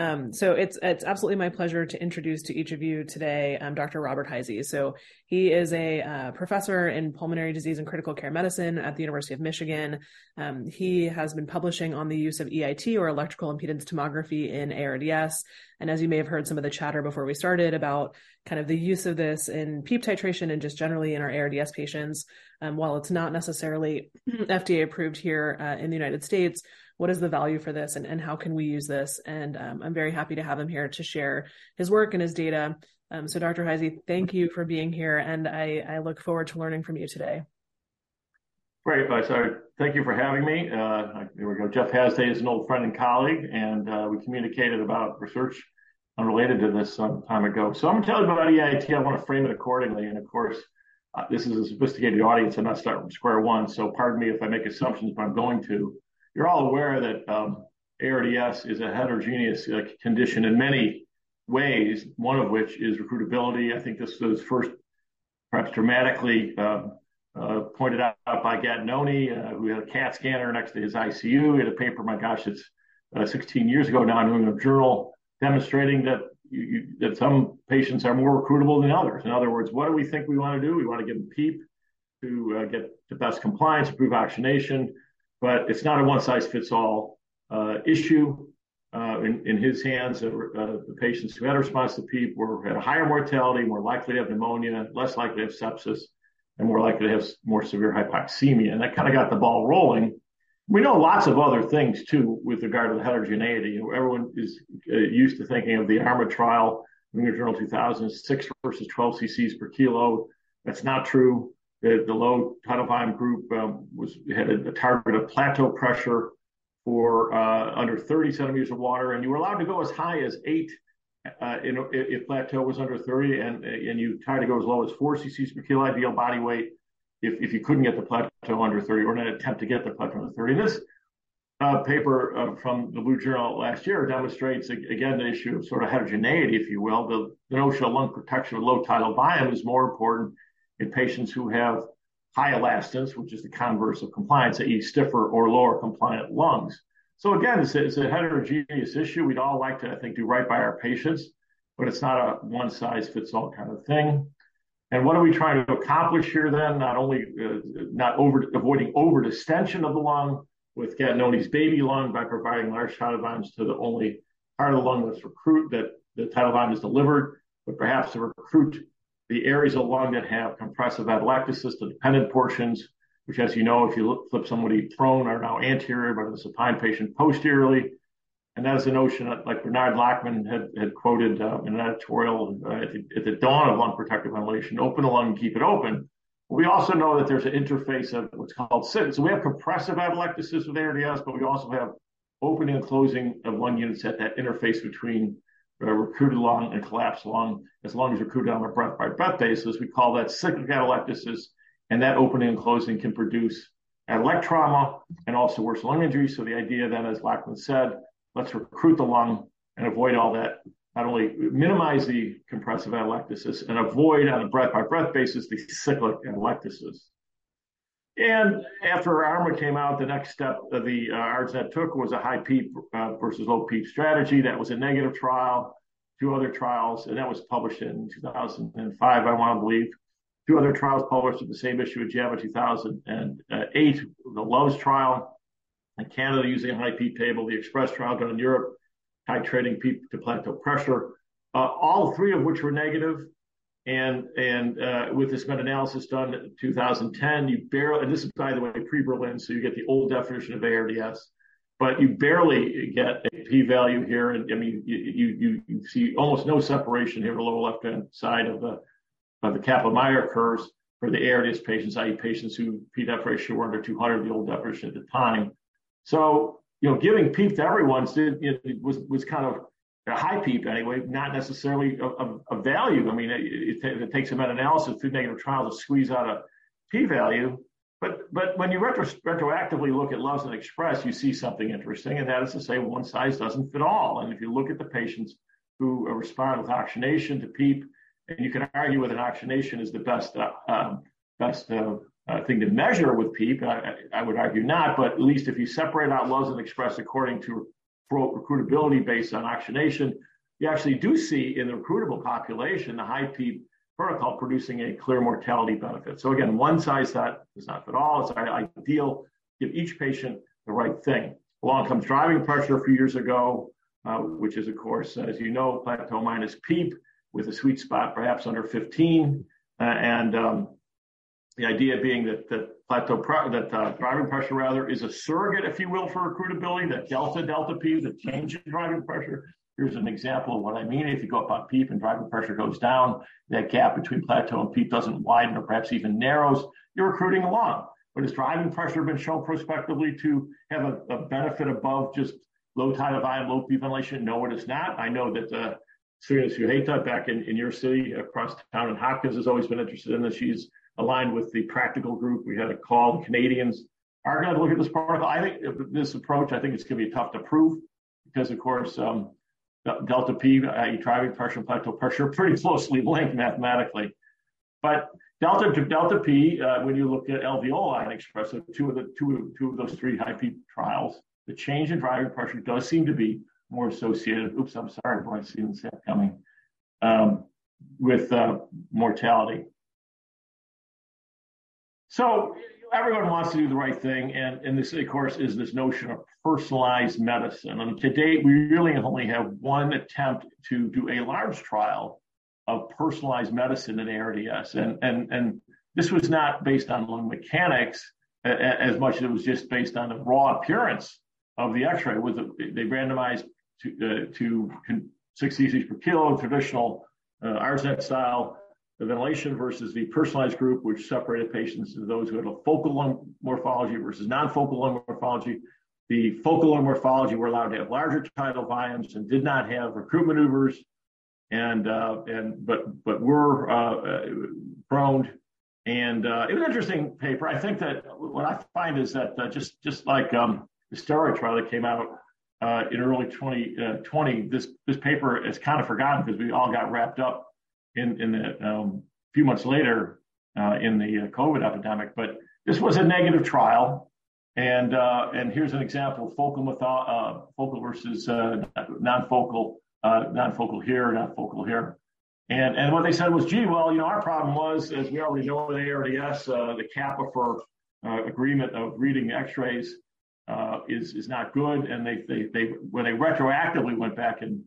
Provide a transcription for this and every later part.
Um, so it's it's absolutely my pleasure to introduce to each of you today um, Dr. Robert Hyzy. So he is a uh, professor in pulmonary disease and critical care medicine at the University of Michigan. Um, he has been publishing on the use of EIT or electrical impedance tomography in ARDS. And as you may have heard some of the chatter before we started about kind of the use of this in PEEP titration and just generally in our ARDS patients, um, while it's not necessarily FDA approved here uh, in the United States, what is the value for this and, and how can we use this? And um, I'm very happy to have him here to share his work and his data. Um, so Dr. Hyzy, thank you for being here. And I, I look forward to learning from you today. Great. So thank you for having me. Uh, here we go. Jeff Hasday is an old friend and colleague, and uh, we communicated about research unrelated to this some time ago. So I'm going to tell you about EIT. I want to frame it accordingly. And of course, uh, this is a sophisticated audience. I'm not starting from square one. So pardon me if I make assumptions, but I'm going to you're all aware that um, ARDS is a heterogeneous uh, condition in many ways, one of which is recruitability. I think this was first perhaps dramatically um, uh, pointed out by Gattinoni, uh, who had a CAT scanner next to his ICU. He had a paper, my gosh, it's 16 years ago now, in New England Journal, demonstrating that some patients are more recruitable than others. In other words, what do we think we want to do? We want to give them PEEP to get the best compliance, improve oxygenation, but it's not a one-size-fits-all uh, issue. Uh, in, in his hands, uh, the patients who had a response to PEEP were had a higher mortality, more likely to have pneumonia, less likely to have sepsis, and more likely to have more severe hypoxemia. And that kind of got the ball rolling. We know lots of other things too with regard to the heterogeneity. Everyone is uh, used to thinking of the ARMA trial, New England Journal 2000, six versus 12 cc's per kilo. That's not true. The, the low tidal volume group um, was had a, a, target of plateau pressure for uh, under 30 centimeters of water, and you were allowed to go as high as eight uh, in, if plateau was under 30, and and you tried to go as low as four cc's per kilo ideal body weight if, if you couldn't get the plateau under 30 or an attempt to get the plateau under 30. And this uh, paper uh, from the Blue Journal last year demonstrates again the issue of sort of heterogeneity, if you will. The, the notion of lung protection with low tidal volume is more important in patients who have high elastance, which is the converse of compliance, i.e., stiffer or lower compliant lungs. So again, it's a, it's a heterogeneous issue. We'd all like to, I think, do right by our patients, but it's not a one size fits all kind of thing. And what are we trying to accomplish here then? Not only uh, not over avoiding over distension of the lung with Gattinoni's baby lung by providing large tidal volumes to the only part of the lung that's recruit that the tidal volume is delivered, but perhaps to recruit the areas of lung that have compressive atelectasis, the dependent portions, which, as you know, if you flip somebody prone, are now anterior, but in the supine patient posteriorly. And that is a notion that, like Bernard Lachmann had, had quoted uh, in an editorial uh, at, the, at, the, dawn of lung protective ventilation, open the lung and keep it open. We also know that there's an interface of what's called SIT. So we have compressive atelectasis with ARDS, but we also have opening and closing of lung units at that interface between Uh, recruited lung and collapsed lung, as long as recruited on a breath by breath basis. We call that cyclic atelectasis, and that opening and closing can produce atelectrauma and also worse lung injury. So the idea then, as Lachmann said, let's recruit the lung and avoid all that. Not only minimize the compressive atelectasis and avoid on a breath by breath basis the cyclic atelectasis. And after ARMA came out, the next step that the uh, ARDSNet took was a high PEEP uh, versus low PEEP strategy. That was a negative trial, two other trials, and that was published in 2005, I want to believe. Two other trials published with the same issue of JAMA 2008, the LOVES trial in Canada using a high PEEP table, the EXPRESS trial done in Europe, titrating PEEP to plateau pressure, uh, all three of which were negative. And and uh, with this meta-analysis done in 2010, you barely, and this is by the way pre-Berlin, so you get the old definition of ARDS, but you barely get a p-value here. And I mean, you you you see almost no separation here, the lower left-hand side of the of the Kaplan-Meier curves for the ARDS patients, i.e., patients who p-def ratio were under 200, the old definition at the time. So you know, giving PEEP to everyone was was kind of a high PEEP anyway, not necessarily of, value. I mean, it, it, it takes a meta-analysis through negative trials to squeeze out a p-value. But but when you retro, retroactively look at LOVES and EXPRESS, you see something interesting, and that is to say one size doesn't fit all. And if you look at the patients who respond with oxygenation to PEEP, and you can argue whether oxygenation is the best uh, um, best uh, uh, thing to measure with PEEP, I, I, would argue not. But at least if you separate out LOVES and EXPRESS according to recruitability based on oxygenation, you actually do see in the recruitable population the high PEEP protocol producing a clear mortality benefit. So again, one size that does not fit all. It's ideal. Give each patient the right thing. Along comes driving pressure a few years ago, uh, which is, of course, as you know, plateau minus PEEP with a sweet spot perhaps under 15. Uh, and um, the idea being that, that plateau that uh, driving pressure rather is a surrogate, if you will, for recruitability. That delta delta P, the change in driving pressure. Here's an example of what I mean. If you go up on PEEP and driving pressure goes down, that gap between plateau and PEEP doesn't widen or perhaps even narrows. You're recruiting along. But has driving pressure been shown prospectively to have a, a benefit above just low tidal volume, low PEEP ventilation? No, it is not. I know that uh, Sarina Sahetya back in, in your city across town in Hopkins has always been interested in this. She's aligned with the practical group. We had a call. The Canadians are going to look at this protocol. I think this approach, I think it's going to be tough to prove because, of course, um, delta P, i.e. driving pressure and plateau pressure, are pretty closely linked mathematically. But delta to delta P, uh, when you look at alveoli and express two of the two, two of those three high P trials, the change in driving pressure does seem to be more associated. Oops, I'm sorry, boy, I see the coming um, with uh, mortality. So everyone wants to do the right thing, and, and this, of course, is this notion of personalized medicine. And to date, we really only have one attempt to do a large trial of personalized medicine in ARDS, and and and this was not based on lung mechanics as much as it was just based on the raw appearance of the X-ray. Was they randomized to uh, to 6 cc's per kilo traditional uh, ARDSNet style the ventilation versus the personalized group, which separated patients into those who had a focal lung morphology versus non-focal lung morphology. The focal lung morphology were allowed to have larger tidal volumes and did not have recruit maneuvers, and uh, and but but were uh, prone. And uh, it was an interesting paper. I think that what I find is that uh, just just like um, the steroid trial that came out uh, in early 2020, uh, this this paper is kind of forgotten because we all got wrapped up in, in the um, few months later uh, in the uh, COVID epidemic. But this was a negative trial, and uh, and here's an example: focal metho- uh, focal versus uh, non-focal, uh, non-focal here, non-focal here. And and what they said was, gee, well, you know, our problem was, as we already know with ARDS, the kappa for agreement of reading X-rays is is not good, and they they they when they retroactively went back and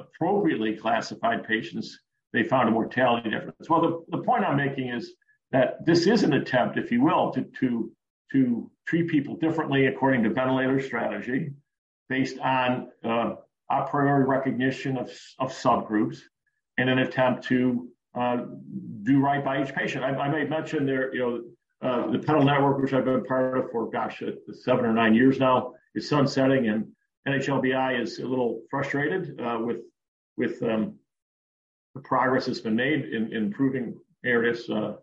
appropriately classified patients they found a mortality difference. Well, the, the point I'm making is that this is an attempt, if you will, to, to, to treat people differently according to ventilator strategy based on uh, a priori recognition of, of subgroups in an attempt to uh, do right by each patient. I, I may mention there, you know, uh, the PETAL network, which I've been part of for, gosh, uh, seven or nine years now, is sunsetting, and NHLBI is a little frustrated uh, with with um, progress that's been made in, in improving ARDS uh,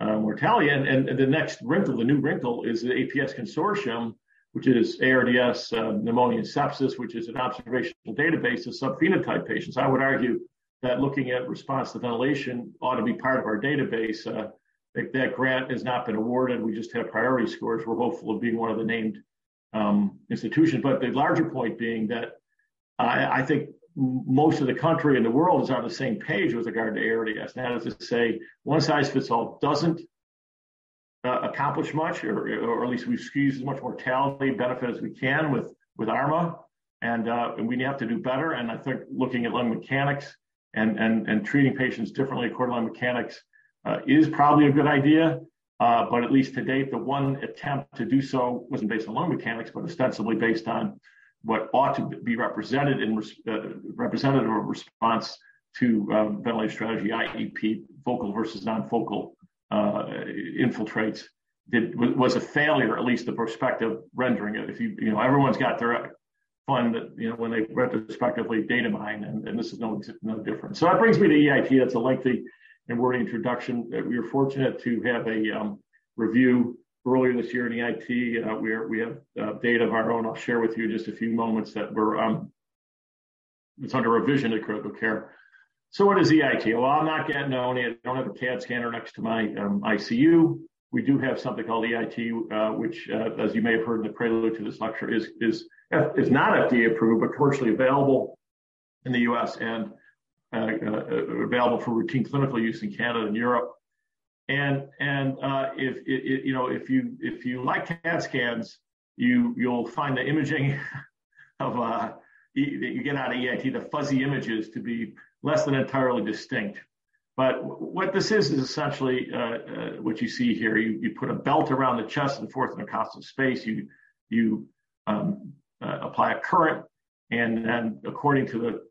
uh, mortality. And, and, the next wrinkle, the new wrinkle, is the APS consortium, which is ARDS, uh, pneumonia, and sepsis, which is an observational database of subphenotype patients. I would argue that looking at response to ventilation ought to be part of our database. Uh, that, that, grant has not been awarded. We just have priority scores. We're hopeful of being one of the named um, institutions. But the larger point being that I think most of the country and the world is on the same page with regard to ARDS. That is to say, one size fits all doesn't uh, accomplish much, or, or at least we squeeze as much mortality benefit as we can with with ARMA, and, uh, and we have to do better. And I think looking at lung mechanics and and and treating patients differently according to lung mechanics uh, is probably a good idea. Uh, but at least to date, the one attempt to do so wasn't based on lung mechanics, but ostensibly based on what ought to be represented in uh, representative of response to um, ventilator strategy, IEP, focal versus non-focal uh, infiltrates, did, was a failure, at least the prospective rendering it. If you, you know, everyone's got their fun that, you know, when they retrospectively data mine, and, and this is no, no different. So that brings me to EIT. That's a lengthy and wordy introduction. We were fortunate to have a um, review earlier this year in EIT. Uh, we, are, we have uh, data of our own. I'll share with you just a few moments that we're um, it's under revision to critical care. So what is EIT? Well, I'm not getting only I don't have a CAT scanner next to my um, ICU. we do have something called EIT, uh, which, uh, as you may have heard in the prelude to this lecture, is is is not FDA approved but commercially available in the U.S. and uh, uh, available for routine clinical use in Canada and Europe. And and uh, if it, you know if you if you like CAT scans, you you'll find the imaging of uh, that you get out of EIT, the fuzzy images, to be less than entirely distinct. But what this is is essentially uh, uh, what you see here. You, you put a belt around the chest and forth in a intercostal space. You you um, uh, apply a current, and then according to the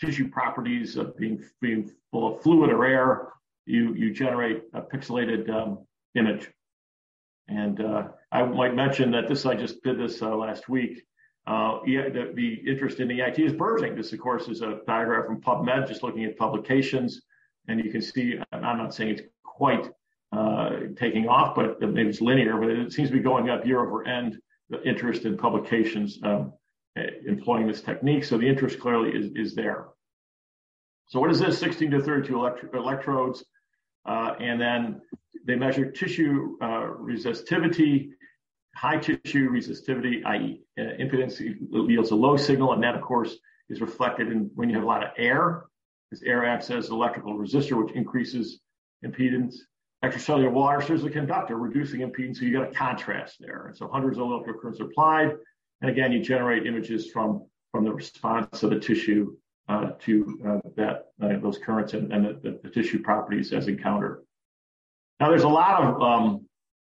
tissue properties of being being full of fluid or air, you you generate a pixelated um, image. And uh, I might mention that this I just did this uh, last week. Uh, yeah, the, the, interest in the EIT is burgeoning. This, of course, is a diagram from PubMed, just looking at publications, and you can see. I'm not saying it's quite uh, taking off, but maybe it's linear, but it seems to be going up year over end. The interest in publications um, employing this technique, so the interest clearly is is there. So what is this? 16 to 32 elect- electrodes, uh, and then they measure tissue uh, resistivity high tissue resistivity, i.e., uh, impedance yields a low signal, and that, of course, is reflected in when you have a lot of air, because air acts as an electrical resistor, which increases impedance. Extracellular water serves as a conductor, reducing impedance, so you got a contrast there. And so hundreds of electrical currents are applied, and again, you generate images from from the response of the tissue to uh, that uh, those currents and, and the, the, tissue properties as encountered. Now, there's a lot of um,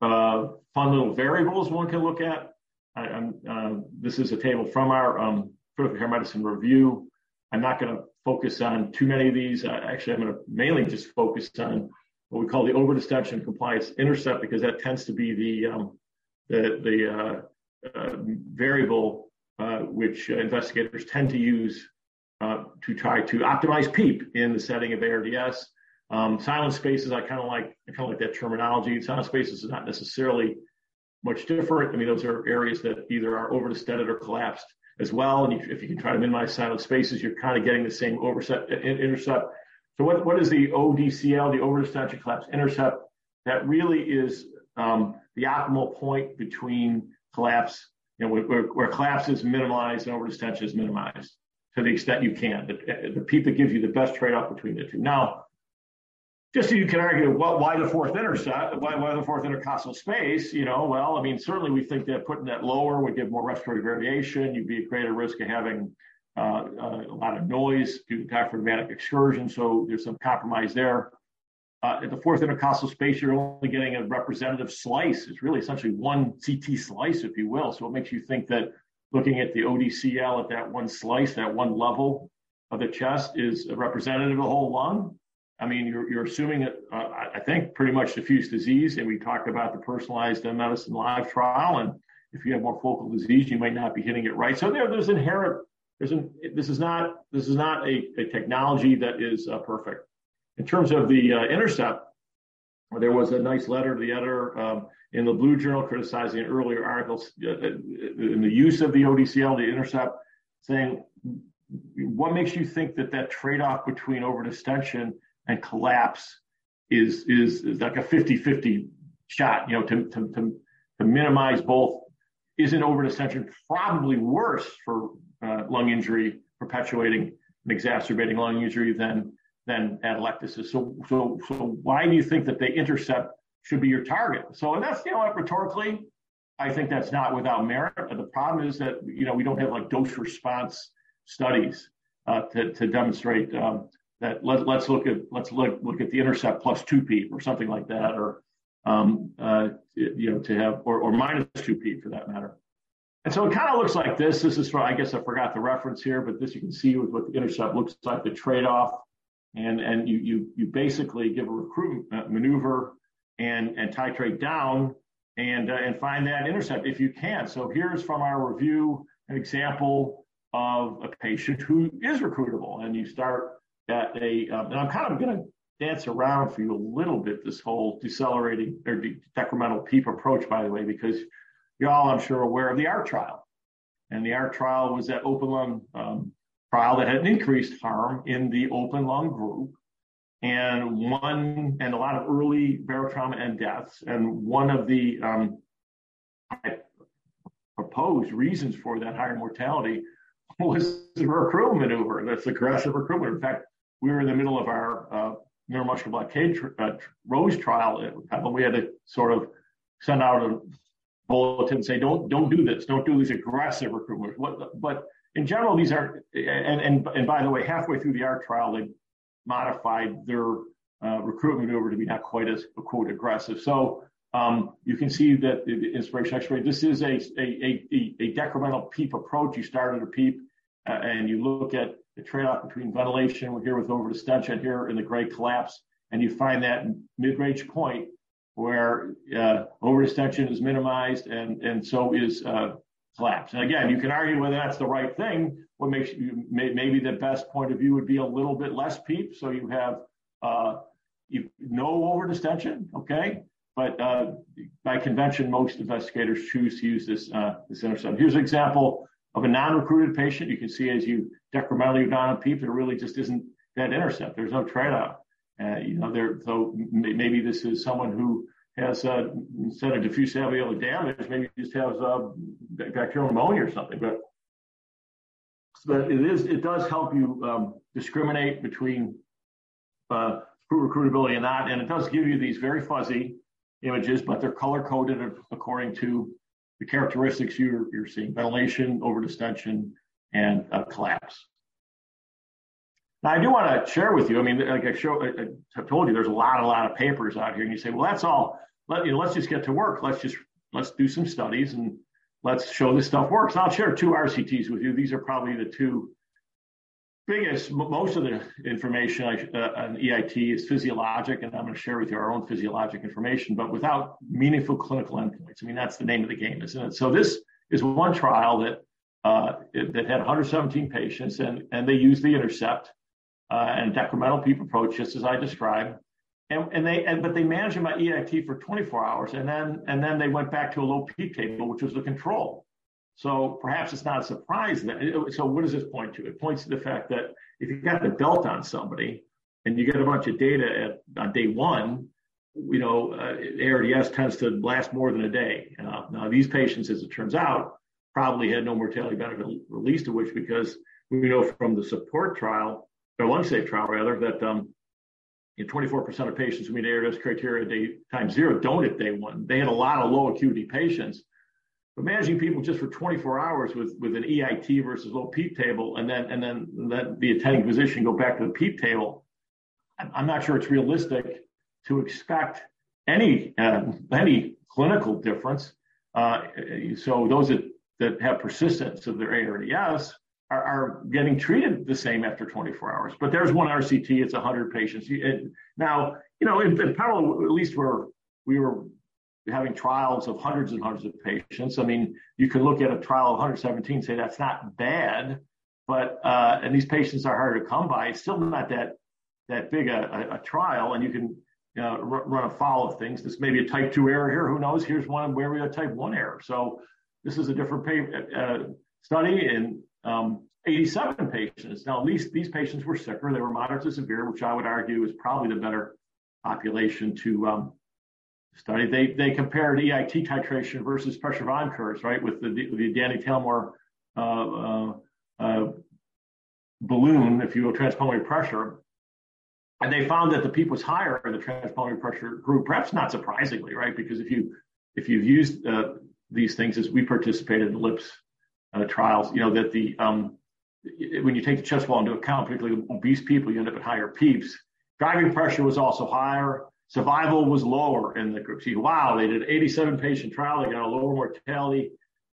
uh, fun little variables one can look at. I, uh, this is a table from our um, critical care medicine review. I'm not going to focus on too many of these. Uh, actually, I'm going to mainly just focus on what we call the overdistension compliance intercept because that tends to be the um, the, the uh, uh, variable uh, which investigators tend to use to try to optimize PEEP in the setting of ARDS. Um, silent spaces, I kind of like, I kind of like that terminology. Silent spaces is not necessarily much different. I mean, those are areas that either are overdistended or collapsed as well. And if you can try to minimize silent spaces, you're kind of getting the same overset intercept. So what, what is the ODCL, the overdistension collapse intercept? That really is um, the optimal point between collapse, you know, where, where collapse is minimized and overdistension is minimized to the extent you can. The, the that gives you the best trade-off between the two. Now, just so you can argue, well, why the fourth intercept? Why, why the fourth intercostal space? You know, well, I mean, certainly we think that putting that lower would give more respiratory variation. You'd be at greater risk of having uh, uh, a lot of noise due to diaphragmatic excursion. So there's some compromise there. Uh, at the fourth intercostal space, you're only getting a representative slice. It's really essentially one CT slice, if you will. So it makes you think that looking at the ODCL at that one slice, that one level of the chest is representative of the whole lung. I mean, you're, you're assuming that, uh, I think, pretty much diffuse disease. And we talked about the personalized medicine live trial. And if you have more focal disease, you might not be hitting it right. So there, there's inherent, there's an, this is not, this is not a, a technology that is uh, perfect. In terms of the uh, intercept, there was a nice letter to the editor um, in the Blue Journal criticizing earlier articles uh, uh, in the use of the ODCL, the intercept, saying, what makes you think that that trade-off between overdistension and collapse is is, is like a 50-50 shot, you know, to, to, to, to minimize both. Isn't overdistension probably worse for uh, lung injury, perpetuating and exacerbating lung injury than than atelectasis? So, so, so why do you think that the intercept should be your target? So, and that's, you know, rhetorically, I think that's not without merit. But the problem is that, you know, we don't have like dose response studies uh, to, to demonstrate um, that let, let's look at let's look look at the intercept plus two p or something like that, or um, uh, you know to have or, or minus two p for that matter. And so it kind of looks like this. This is for I guess I forgot the reference here, but this you can see with what the intercept looks like the trade off, and and you you you basically give a recruitment maneuver and and titrate down and uh, and find that intercept if you can. So here's from our review an example of a patient who is recruitable, and you start at a, um, and I'm kind of going to dance around for you a little bit this whole decelerating or de- decremental PEEP approach, by the way, because y'all, I'm sure, aware of the ART trial. And the ART trial was that open lung um, trial that had an increased harm in the open lung group. and one and a lot of early barotrauma and deaths. And one of the um, proposed reasons for that higher mortality was the recruitment maneuver. That's aggressive recruitment. In fact, we were in the middle of our uh, neuromuscular blockade tr- uh, Rose trial, and we had to sort of send out a bulletin and say, "Don't don't do this. Don't do these aggressive recruitment." What, but in general, these are and and and by the way, halfway through the ART trial, they modified their uh, recruitment maneuver to be not quite as quote aggressive. So um, you can see that the inspiration X-ray. This is a a, a, a decremental PEEP approach. You start at a PEEP uh, and you look at the trade-off between ventilation. We're here with overdistension here in the gray collapse, and you find that mid-range point where uh, overdistension is minimized and and so is uh, And again, you can argue whether that's the right thing. What makes you may, maybe the best point of view would be a little bit less PEEP, so you have uh, you, no overdistension, okay? But uh, by convention, most investigators choose to use this uh, this intercept. Here's an example of a non-recruited patient. You can see as you decrementally move down on PEEP, there really just isn't that intercept. There's no trade-off. Uh, you know, there so maybe this is someone who has uh, instead of diffuse alveolar damage, maybe just has uh, bacterial pneumonia or something. But but it is it does help you um, discriminate between uh, recruitability and not, and it does give you these very fuzzy images, but they're color coded according to the characteristics you're you're seeing: ventilation, overdistension, and uh, collapse. Now, I do want to share with you. I mean, like I show, I, have told you, there's a lot, a lot of papers out here, and you say, well, that's all. Let you know, let's just get to work. Let's just let's do some studies and let's show this stuff works. I'll share two RCTs with you. These are probably the two biggest. Most of the information I, uh, on EIT is physiologic, and I'm going to share with you our own physiologic information, but without meaningful clinical endpoints. I mean, that's the name of the game, isn't it? So this is one trial that uh, that had 117 patients, and and they used the intercept and decremental PEEP approach, just as I described. And, and they, and, but they managed my EIT for 24 hours, and then and then they went back to a low PEEP table, which was the control. So perhaps it's not a surprise that. So what does this point to? It points to the fact that if you got the belt on somebody and you get a bunch of data at on day one, you know, uh, ARDS tends to last more than a day. Uh, now these patients, as it turns out, probably had no mortality benefit, at least of which because we know from the support trial or lung safe trial rather, that um, 24% of patients who meet ARDS criteria at day time zero don't at day one. They had a lot of low acuity patients. But managing people just for 24 hours with, with an EIT versus low PEEP table, and then and then let the attending physician go back to the PEEP table, I'm not sure it's realistic to expect any uh, any clinical difference. Uh, so those that, that have persistence of their ARDS are, are, getting treated the same after 24 hours. But there's one RCT, it's 100 patients. Now, you know, in, in parallel, at least we're, we were having trials of hundreds and hundreds of patients. I mean, you can look at a trial of 117 say that's not bad, but, uh, and these patients are hard to come by. It's still not that, that big a, a, a trial, and you can uh, run afoul of things. This may be a type 2 error here. Who knows? Here's one where we have type 1 error. So this is a different pay, uh, study, and um, 87 patients. Now, at least these patients were sicker. They were moderate to severe, which I would argue is probably the better population to um, study. They they compared EIT titration versus pressure volume curves, right, with the the Danny Talmor uh, uh, uh, balloon, if you will, transpulmonary pressure. And they found that the PEEP was higher in the transpulmonary pressure group, perhaps not surprisingly, right? Because if you if you've used uh, these things as we participated in the LIPS trials, you know, that the um, when you take the chest wall into account, particularly obese people, you end up at higher PEEPs. Driving pressure was also higher. Survival was lower in the group. See, wow, they did 87 patient trial. They got a lower mortality,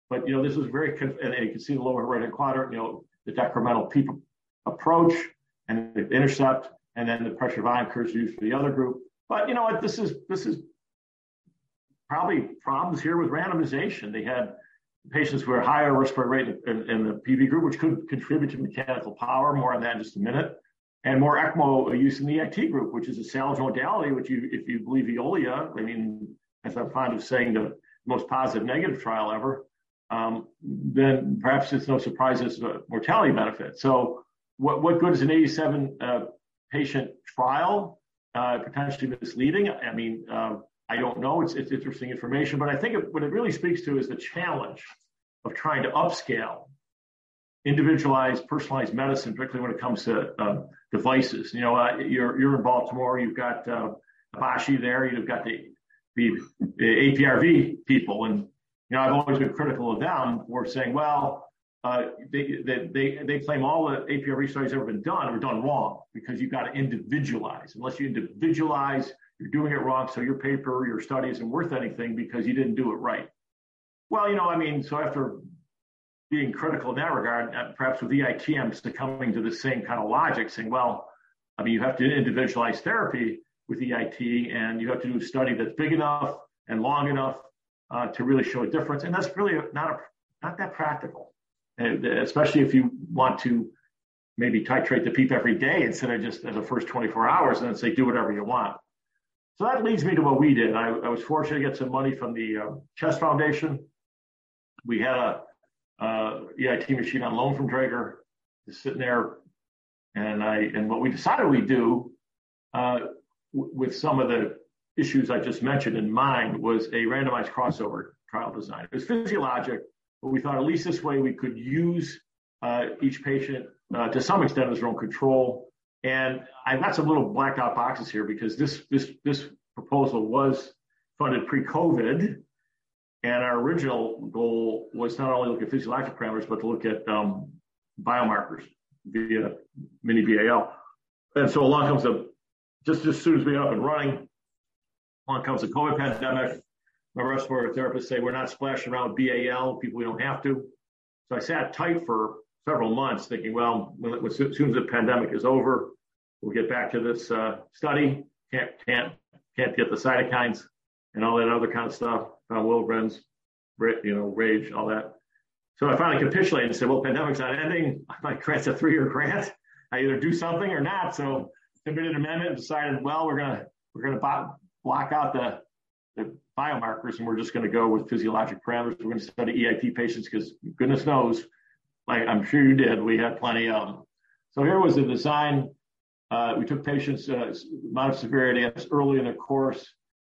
but you know this was very. And you can see the lower right hand quadrant. You know the decremental PEEP approach and the intercept, and then the pressure volume curves used for the other group. But you know what? This is this is probably problems here with randomization. They had patients were higher respiratory rate in, in, the PV group, which could contribute to mechanical power. More on that in just a minute. And more ECMO use in the EIT group, which is a salvage modality, which you, if you believe EOLIA, I mean, as I'm fond of saying, the most positive negative trial ever, um, then perhaps it's no surprise it's a mortality benefit. So what, what good is an 87 uh, patient trial uh, potentially misleading. I mean, uh, I don't know. It's, it's interesting information, but I think it, what it really speaks to is the challenge of trying to upscale individualized, personalized medicine, particularly when it comes to uh, devices. You know, uh, you're you're in Baltimore. You've got uh, Habashi there. You've got the, the the APRV people, and you know I've always been critical of them for saying, well, uh, they, they, they, they claim all the APRV studies ever been done were done wrong because you've got to individualize. Unless you individualize, you're doing it wrong. So your paper, your study isn't worth anything because you didn't do it right. Well, you know, I mean, so after being critical in that regard, uh, perhaps with EIT, I'm succumbing to the same kind of logic, saying, well, I mean, you have to individualize therapy with EIT, and you have to do a study that's big enough and long enough uh, to really show a difference. And that's really not a, not that practical, and especially if you want to maybe titrate the PEEP every day instead of just the first 24 hours and then say do whatever you want. So that leads me to what we did. I, I was fortunate to get some money from the uh, Chest Foundation. We had a uh, EIT machine on loan from Draeger, just sitting there, and I and what we decided we'd do uh, w- with some of the issues I just mentioned in mind was a randomized crossover trial design. It was physiologic, but we thought at least this way we could use uh, each patient uh, to some extent as their own control. And I've got some little blacked out boxes here because this this this proposal was funded pre-COVID, and our original goal was not only to look at physiologic parameters, but to look at um, biomarkers via mini BAL. And so along comes the, just as soon as we are up and running, along comes the COVID pandemic. My respiratory therapists say we're not splashing around with BAL, people we don't have to. So I sat tight for several months thinking, well, when, as soon as the pandemic is over, we'll get back to this uh, study. Can't, can't, can't get the cytokines and all that other kind of stuff. Uh, Wilgren's, you know, rage, all that. So I finally capitulated and said, well, pandemic's not ending. My grant's a three-year grant. I either do something or not. So submitted an amendment and decided, well, we're gonna we're gonna block out the the biomarkers and we're just to go with physiologic parameters. We're to study EIT patients because goodness knows, like I'm sure you did, we had plenty of them. So here was the design. Uh, we took patients uh, amount of severity early in the course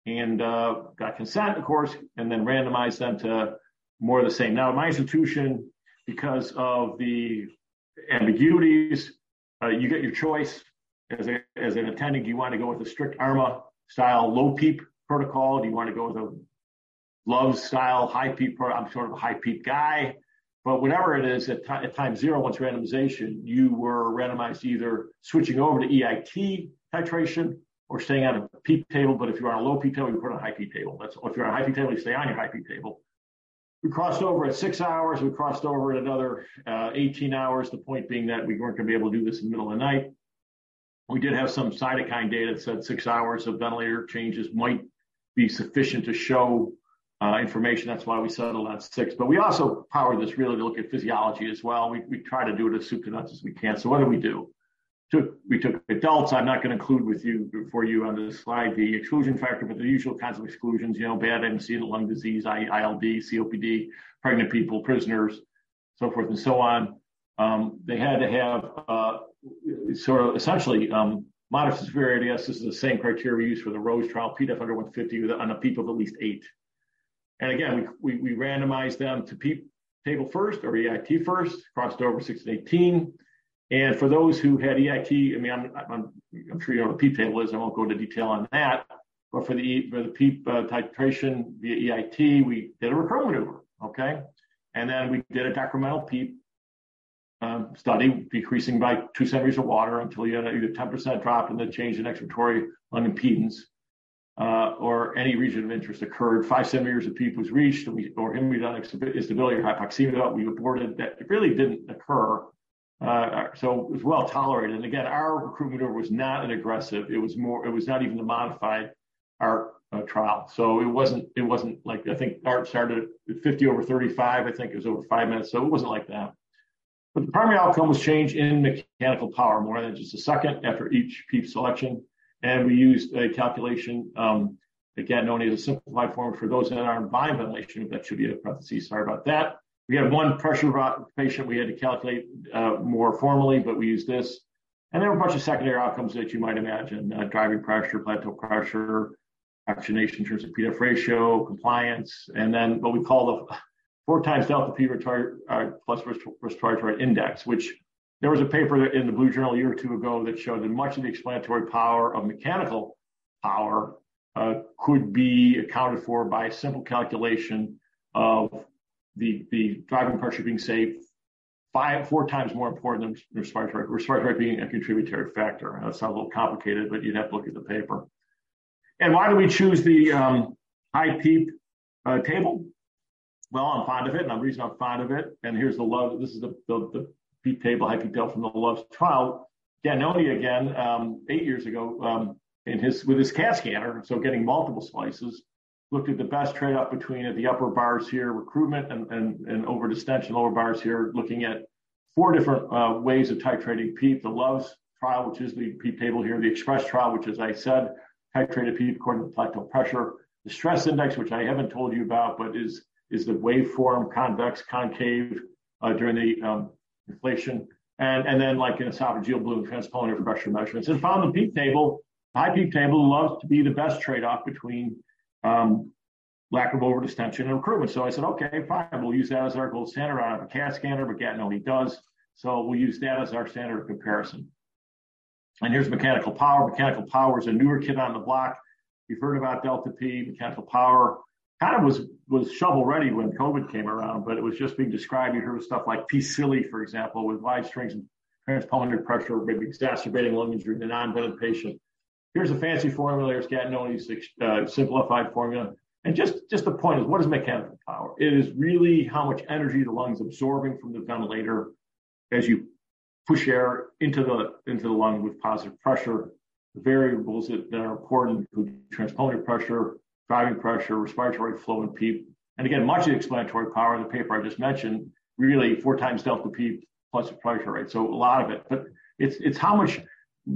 and uh, got consent, of course, and then randomized them to more of the same. Now, my institution, because of the ambiguities, uh, you get your choice as, a, as an attending. Do you want to go with a strict ARMA style low PEEP protocol? Do you want to go with a love style high PEEP? I'm sort of a high PEEP guy. But whatever it is, at, t- at time zero, once randomization, you were randomized either switching over to EIT titration or staying on a PEEP table. But if you're on a low PEEP table, you put on a high PEEP table. That's if you're on a high PEEP table, you stay on your high PEEP table. We crossed over at six hours. We crossed over at another uh, 18 hours. The point being that we weren't going to be able to do this in the middle of the night. We did have some cytokine data that said six hours of ventilator changes might be sufficient to show information. That's why we settled on six. But we also powered this really to look at physiology as well. We, we try to do it as soup to nuts as we can. So what do we do? took we took adults. I'm not going to include with you for you on this slide the exclusion factor, but the usual kinds of exclusions. You know, bad MC, lung disease, ILD, COPD, pregnant people, prisoners, so forth and so on. Um, they had to have uh, sort of essentially um, modest severity. This is the same criteria we used for the Rose trial, PDEF under 150 with, on a PEEP of at least eight. And again, we, we, we randomized them to PEEP table first or EIT first, crossed over 6 and 18. And for those who had EIT, I mean, I'm, I'm, I'm sure you know what PEEP table is. I won't go into detail on that. But for the for the PEEP uh, titration via EIT, we did a recurrent maneuver, okay? And then we did a decremental PEEP um, study, decreasing by two centimeters of water until you had either 10% drop in the change in expiratory lung impedance, uh, or any region of interest occurred. Five centimeters of PEEP was reached, we, or hemodynamic instability or hypoxemia. We aborted that. It really didn't occur. Uh, so it was well tolerated. And again, our recruitment was not an aggressive. It was more. It was not even the modified ART uh, trial. So it wasn't. It wasn't like I think ART started at 50 over 35. I think it was over five minutes. So it wasn't like that. But the primary outcome was change in mechanical power, more than just a second after each PEEP selection. And we used a calculation, um, again known as a simplified form for those that are in volume ventilation. That should be a parenthesis. Sorry about that. We had one pressure patient we had to calculate uh, more formally, but we used this. And there are a bunch of secondary outcomes that you might imagine: uh, driving pressure, plateau pressure, oxygenation in terms of PDF ratio, compliance, and then what we call the four times delta P uh, plus respiratory index, which there was a paper in the Blue Journal a year or two ago that showed that much of the explanatory power of mechanical power uh, could be accounted for by a simple calculation of the, the driving pressure being safe five, four times more important than respiratory, respiratory being a contributory factor. That sounds a little complicated, but you'd have to look at the paper. And why do we choose the um, high PEEP uh, table? Well, I'm fond of it, and the reason I'm fond of it, and here's the love. This is the, the, the PEEP table, high PEEP table from the LOVES trial. Gattinoni again, um, eight years ago, um, in his with his CAT scanner, so getting multiple slices, looked at the best trade-off between at the upper bars here, recruitment and, and, and over distension, lower bars here, looking at four different uh, ways of titrating PEEP. The LOVES trial, which is the PEEP table here, the EXPRESS trial, which, as I said, titrated PEEP according to plateau pressure. The stress index, which I haven't told you about, but is is the waveform, convex, concave uh, during the um, inflation, and and then like in esophageal balloon transpulmonary pressure measurements. And found the PEEP table, high PEEP table loves to be the best trade-off between um, lack of over distension and recruitment. So I said, okay, fine, we'll use that as our gold standard. I have a CAT scanner, but Gattinoni does. So we'll use that as our standard of comparison. And here's mechanical power. Mechanical power is a newer kid on the block. You've heard about Delta P. Mechanical power kind of was was shovel ready when COVID came around, but it was just being described. You heard stuff like P-SILI, for example, with wide strings and transpulmonary pressure, maybe exacerbating lung injury in a non-vented patient. Here's a fancy formula. There's Gattinoni's uh, simplified formula. And just, just the point is, what is mechanical power? It is really how much energy the lungs absorbing from the ventilator as you push air into the into the lung with positive pressure. The variables that, that are important include transpulmonary pressure, driving pressure, respiratory flow, and PEEP. And again, much of the explanatory power in the paper I just mentioned, really four times delta PEEP plus the pressure rate. So a lot of it, but it's it's how much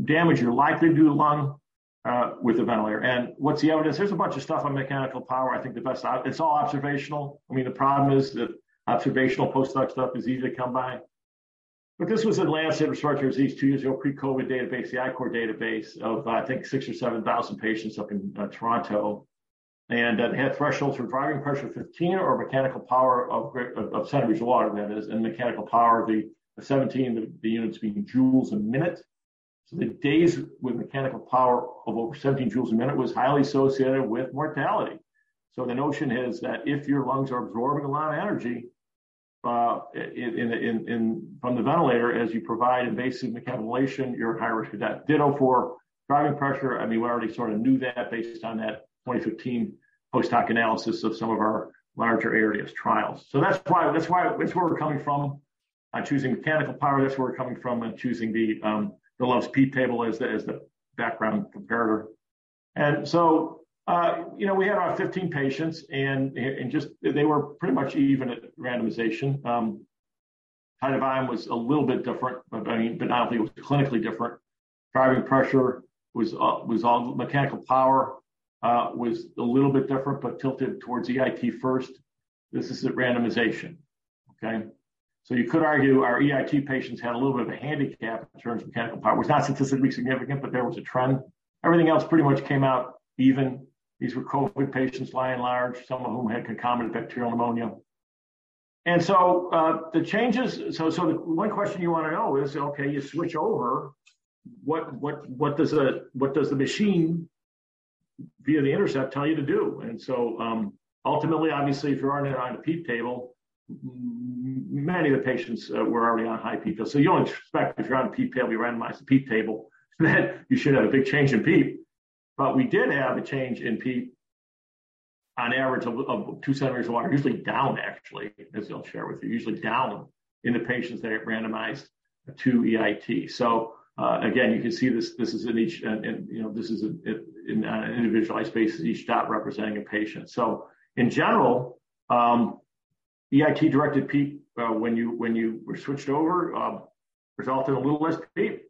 damage you're likely to do to the lung uh, with the ventilator. And what's the evidence? There's a bunch of stuff on mechanical power. I think the best, it's all observational. I mean, the problem is that observational post hoc stuff is easy to come by. But this was in Lancet Respiratory Disease two years ago, pre-COVID database, the ICOR database of, uh, I think, six or 7,000 patients up in uh, Toronto. And uh, had thresholds for driving pressure 15 or mechanical power of, of, centimeters of water, that is, and mechanical power, the, the 17, the, the units being joules a minute. So the days with mechanical power of over 17 joules a minute was highly associated with mortality. So the notion is that if your lungs are absorbing a lot of energy uh, in, in, in, from the ventilator as you provide invasive mechanical ventilation, you're at higher risk of death. Ditto for driving pressure. I mean, we already sort of knew that based on that 2015 post hoc analysis of some of our larger areas trials. So that's why that's why that's where we're coming from on choosing mechanical power. That's where we're coming from on choosing the um, the LOVES P table as the, as the background comparator. And so, uh, you know, we had about 15 patients and, and just, they were pretty much even at randomization. Um, of volume was a little bit different, but I mean, but not only was clinically different. Driving pressure was, uh, was all mechanical power, uh, was a little bit different, but tilted towards EIT first. This is at randomization. Okay. So you could argue our EIT patients had a little bit of a handicap in terms of mechanical power. It was not statistically significant, but there was a trend. Everything else pretty much came out even. These were COVID patients by and large, some of whom had concomitant bacterial pneumonia. And so uh, the changes, so so the one question you want to know is, okay, you switch over, what what what does what does the machine via the intercept tell you to do? And so um, ultimately, obviously, if you're on on a PEEP table, many of the patients uh, were already on high PEEP. So you don't expect if you're on PEEP table, you randomize the PEEP table, that you should have a big change in PEEP. But we did have a change in PEEP on average of, of two centimeters of water, usually down actually, as I'll share with you, usually down in the patients that are randomized to EIT. So again, you can see this. This is in each, you know, this is in, an individualized basis, each dot representing a patient. So in general, um, EIT directed PEEP uh, when you when you were switched over uh, resulted in a little less PEEP.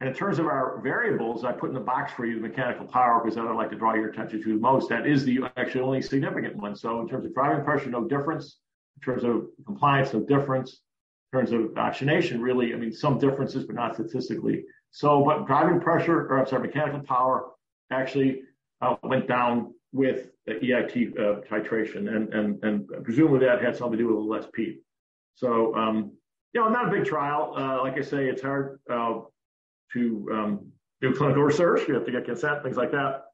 And in terms of our variables, I put in the box for you the mechanical power because I don't like to draw your attention to the most. That is the actually only significant one. So in terms of driving pressure, no difference. In terms of compliance, no difference. Terms of oxygenation, really, I mean, some differences, but not statistically. So, but driving pressure, or I'm sorry, mechanical power actually uh, went down with the EIT uh, titration, and, and, and presumably that had something to do with less PEEP. So, um, you know, not a big trial. Uh, like I say, it's hard uh, to um, do clinical research. You have to get consent, things like that.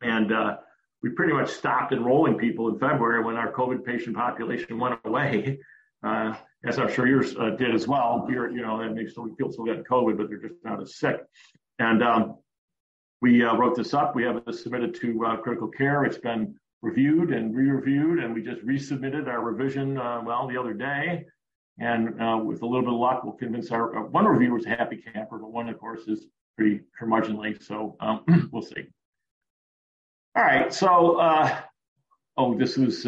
And uh, we pretty much stopped enrolling people in February when our COVID patient population went away. Uh, as I'm sure yours uh, did as well. You're, you know, that makes some people still getting COVID, but they're just not as sick. And um, we uh, wrote this up. We have it submitted to uh, critical care. It's been reviewed and re-reviewed, and we just resubmitted our revision, uh, well, the other day. And uh, with a little bit of luck, we'll convince our one reviewer is a happy camper, but one, of course, is pretty curmudgeonly. So um, we'll see. All right. So, oh, this was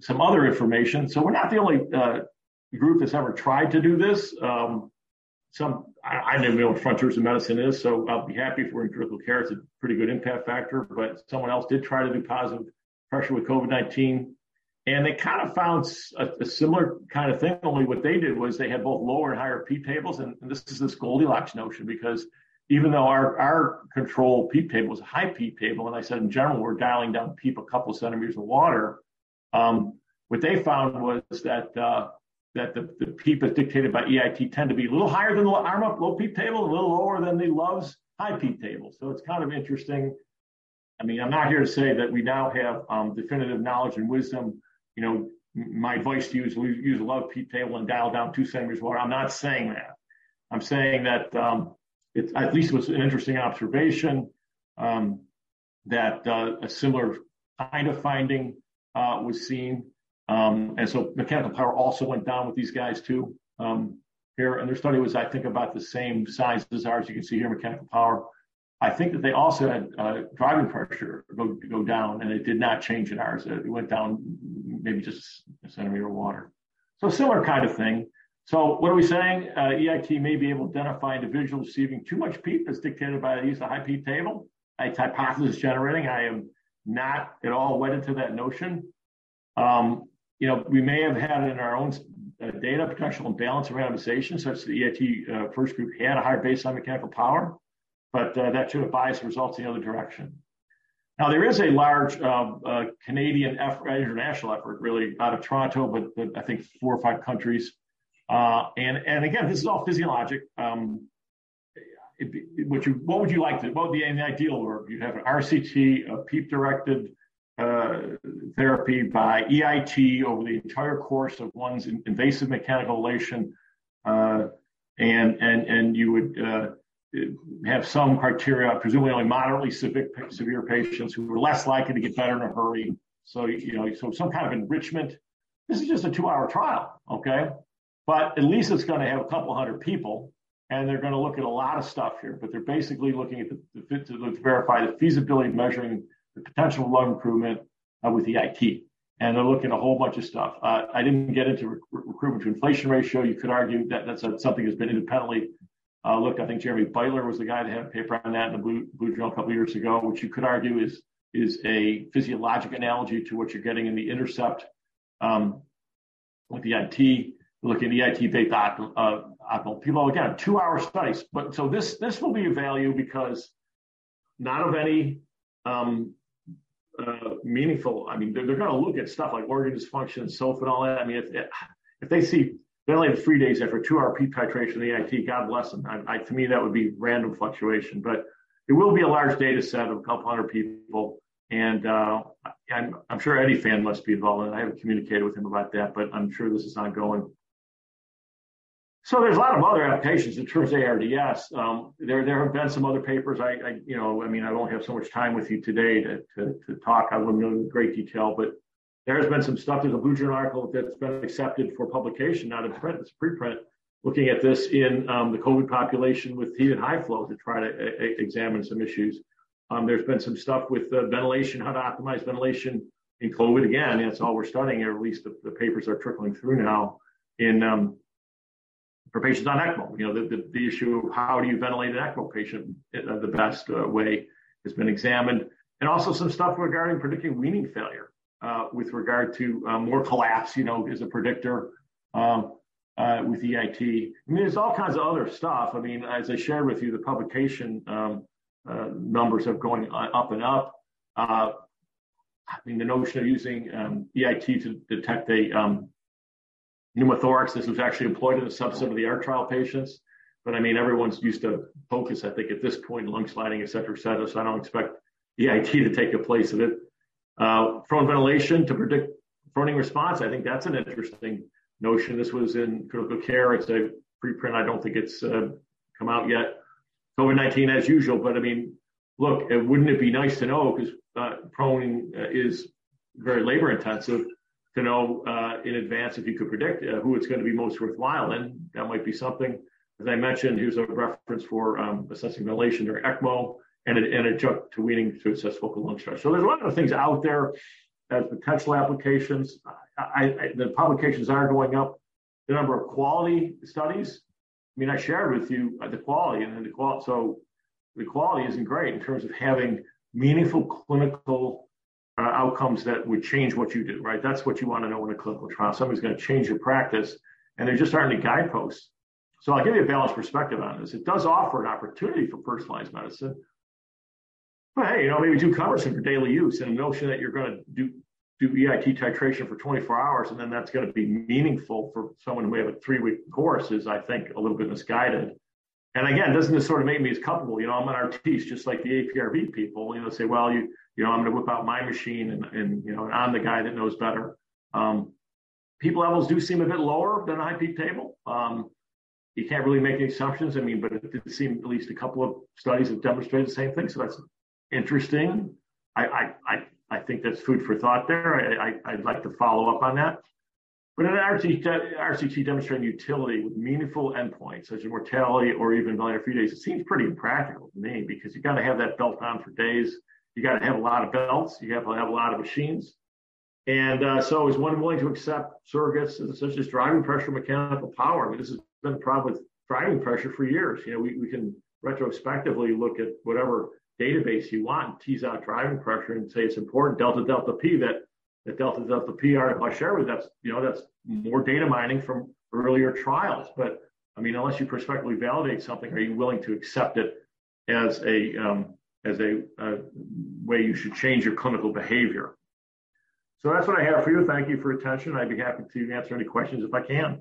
some other information. So we're not the only uh, group that's ever tried to do this. Um, some I, I even know what frontiers of medicine is, so I'll be happy if we're in critical care. It's a pretty good impact factor. But someone else did try to do positive pressure with COVID nineteen, and they kind of found a, a, similar kind of thing. Only what they did was they had both lower and higher PEEP tables, and, and this is this Goldilocks notion because even though our, our control PEEP table was a high PEEP table, and I said in general we're dialing down PEEP a couple centimeters of water, um, what they found was that uh, that the, the PEEP dictated by EIT tend to be a little higher than the arm up low PEEP table, a little lower than the LOVES high PEEP table. So it's kind of interesting. I mean, I'm not here to say that we now have um, definitive knowledge and wisdom. You know, my advice to you is use a LOVE PEEP table and dial down two centimeters water. I'm not saying that. I'm saying that um, at least was an interesting observation um, that uh, a similar kind of finding was seen. Um, and so mechanical power also went down with these guys too um, here. And their study was, I think, about the same size as ours. You can see here mechanical power. I think that they also had uh, driving pressure go go down, and it did not change in ours. It went down maybe just a centimeter of water. So similar kind of thing. So what are we saying? Uh, EIT may be able to identify individuals receiving too much PEEP as dictated by the use of high PEEP table. It's hypothesis generating. I am not at all wedded to that notion. Um, you know, we may have had in our own uh, data potential imbalance of randomization, such that the EIT uh, first group had a higher baseline mechanical power, but uh, that should have biased results in the other direction. Now, there is a large uh, uh, Canadian effort, international effort, really out of Toronto, but, but I think four or five countries uh, and and again, this is all physiologic. Um, what you what would you like to? What would be an ideal world? You'd have an RCT, a PEEP directed uh, therapy by EIT over the entire course of one's invasive mechanical ablation, uh, and and and you would uh, have some criteria, presumably only moderately severe, severe patients who are less likely to get better in a hurry. So you know, so some kind of enrichment. This is just a two-hour trial, okay? But at least it's going to have a couple hundred people, and they're going to look at a lot of stuff here. But they're basically looking at the, the to, to verify the feasibility of measuring the potential lung improvement uh, with EIT. And they're looking at a whole bunch of stuff. Uh, I didn't get into rec- recruitment to inflation ratio. You could argue that that's a, something that's been independently uh, looked. I think Jeremy Beitler was the guy that had a paper on that in the Blue, Blue Journal a couple of years ago, which you could argue is is a physiologic analogy to what you're getting in the intercept um, with the EIT looking at EIT-based uh, optimal people. Again, two-hour studies. But so this this will be a value because not of any um, uh, meaningful. I mean, they're, they're going to look at stuff like organ dysfunction, and SOF, and all that. I mean, if if they see ventilated three days after two-hour PEEP titration of the EIT, God bless them. I, I, to me, that would be random fluctuation, but it will be a large data set of a couple hundred people. And uh, I'm, I'm, sure Eddy Fan must be involved in it. I haven't communicated with him about that, but I'm sure this is ongoing. So there's a lot of other applications in terms of ARDS. Um, there, there have been some other papers. I, I, you know, I mean, I won't have so much time with you today to, to, to talk. I wouldn't go into great detail, but there has been some stuff. There's a Blue Journal article that's been accepted for publication, not in print. It's preprint, looking at this in um, the COVID population with heat and high flow to try to a- a- examine some issues. Um, there's been some stuff with uh, ventilation, how to optimize ventilation in COVID. Again, that's all we're studying, or at least the, the papers are trickling through now in um, for patients on ECMO. You know, the, the, the, issue of how do you ventilate an ECMO patient uh, the best uh, way has been examined. And also some stuff regarding predicting weaning failure uh, with regard to uh, more collapse, you know, as a predictor. Um, uh, with EIT. I mean, there's all kinds of other stuff. I mean, as I shared with you, the publication um, numbers are going up and up. I mean, the notion of using um, EIT to detect a um, pneumothorax, this was actually employed in a subset of the ART trial patients. But I mean, everyone's used to POCUS, I think, at this point, lung sliding, et cetera, et cetera. So I don't expect EIT to take a place of it. Uh, prone ventilation to predict proning response, I think that's an interesting notion. This was in critical care. It's a preprint. I don't think it's uh, come out yet. COVID 19 as usual. But I mean, look, wouldn't it be nice to know because uh, proning uh, is very labor intensive to know uh, in advance if you could predict uh, who it's going to be most worthwhile. And that might be something. As I mentioned, here's a reference for um, assessing ventilation or ECMO and a, and a jump to weaning to assess focal lung stress. So there's a lot of things out there as potential applications. I, I, the publications are going up. The number of quality studies. I mean, I shared with you the quality and the quality. So the quality isn't great in terms of having meaningful clinical uh, outcomes that would change what you do. Right? That's what you want to know in a clinical trial. Somebody's going to change your practice, and there just aren't any guideposts. So I'll give you a balanced perspective on this. It does offer an opportunity for personalized medicine, well, hey, you know, maybe do cumbersome for daily use and the notion that you're going to do do EIT titration for 24 hours and then that's going to be meaningful for someone who may have a three week course is, I think, a little bit misguided. And again, doesn't this sort of make me as comfortable? You know, I'm an artiste, just like the APRV people. You know, say, well, you you know, I'm going to whip out my machine and and you know, and I'm the guy that knows better. Um, PEEP levels do seem a bit lower than a high PEEP table. Um, you can't really make any assumptions. I mean, but it did seem at least a couple of studies have demonstrated the same thing. So that's interesting. I, I, I, I think that's food for thought there. I, I, would like to follow up on that. But an RCT, demonstrating utility with meaningful endpoints, such as mortality or even ventilator free days, it seems pretty impractical to me because you've got to have that belt on for days. You got to have a lot of belts. You have to have a lot of machines. And uh, so, is one willing to accept surrogates such as driving pressure, mechanical power? I mean, this has been a problem with driving pressure for years. You know, we, we can retrospectively look at whatever database you want and tease out driving pressure and say it's important delta delta p that that delta delta p article I share with that's you know that's more data mining from earlier trials. But I mean, unless you prospectively validate something, are you willing to accept it as a um, as a, a way you should change your clinical behavior? So that's what I have for you. Thank you for attention. I'd be happy to answer any questions if I can.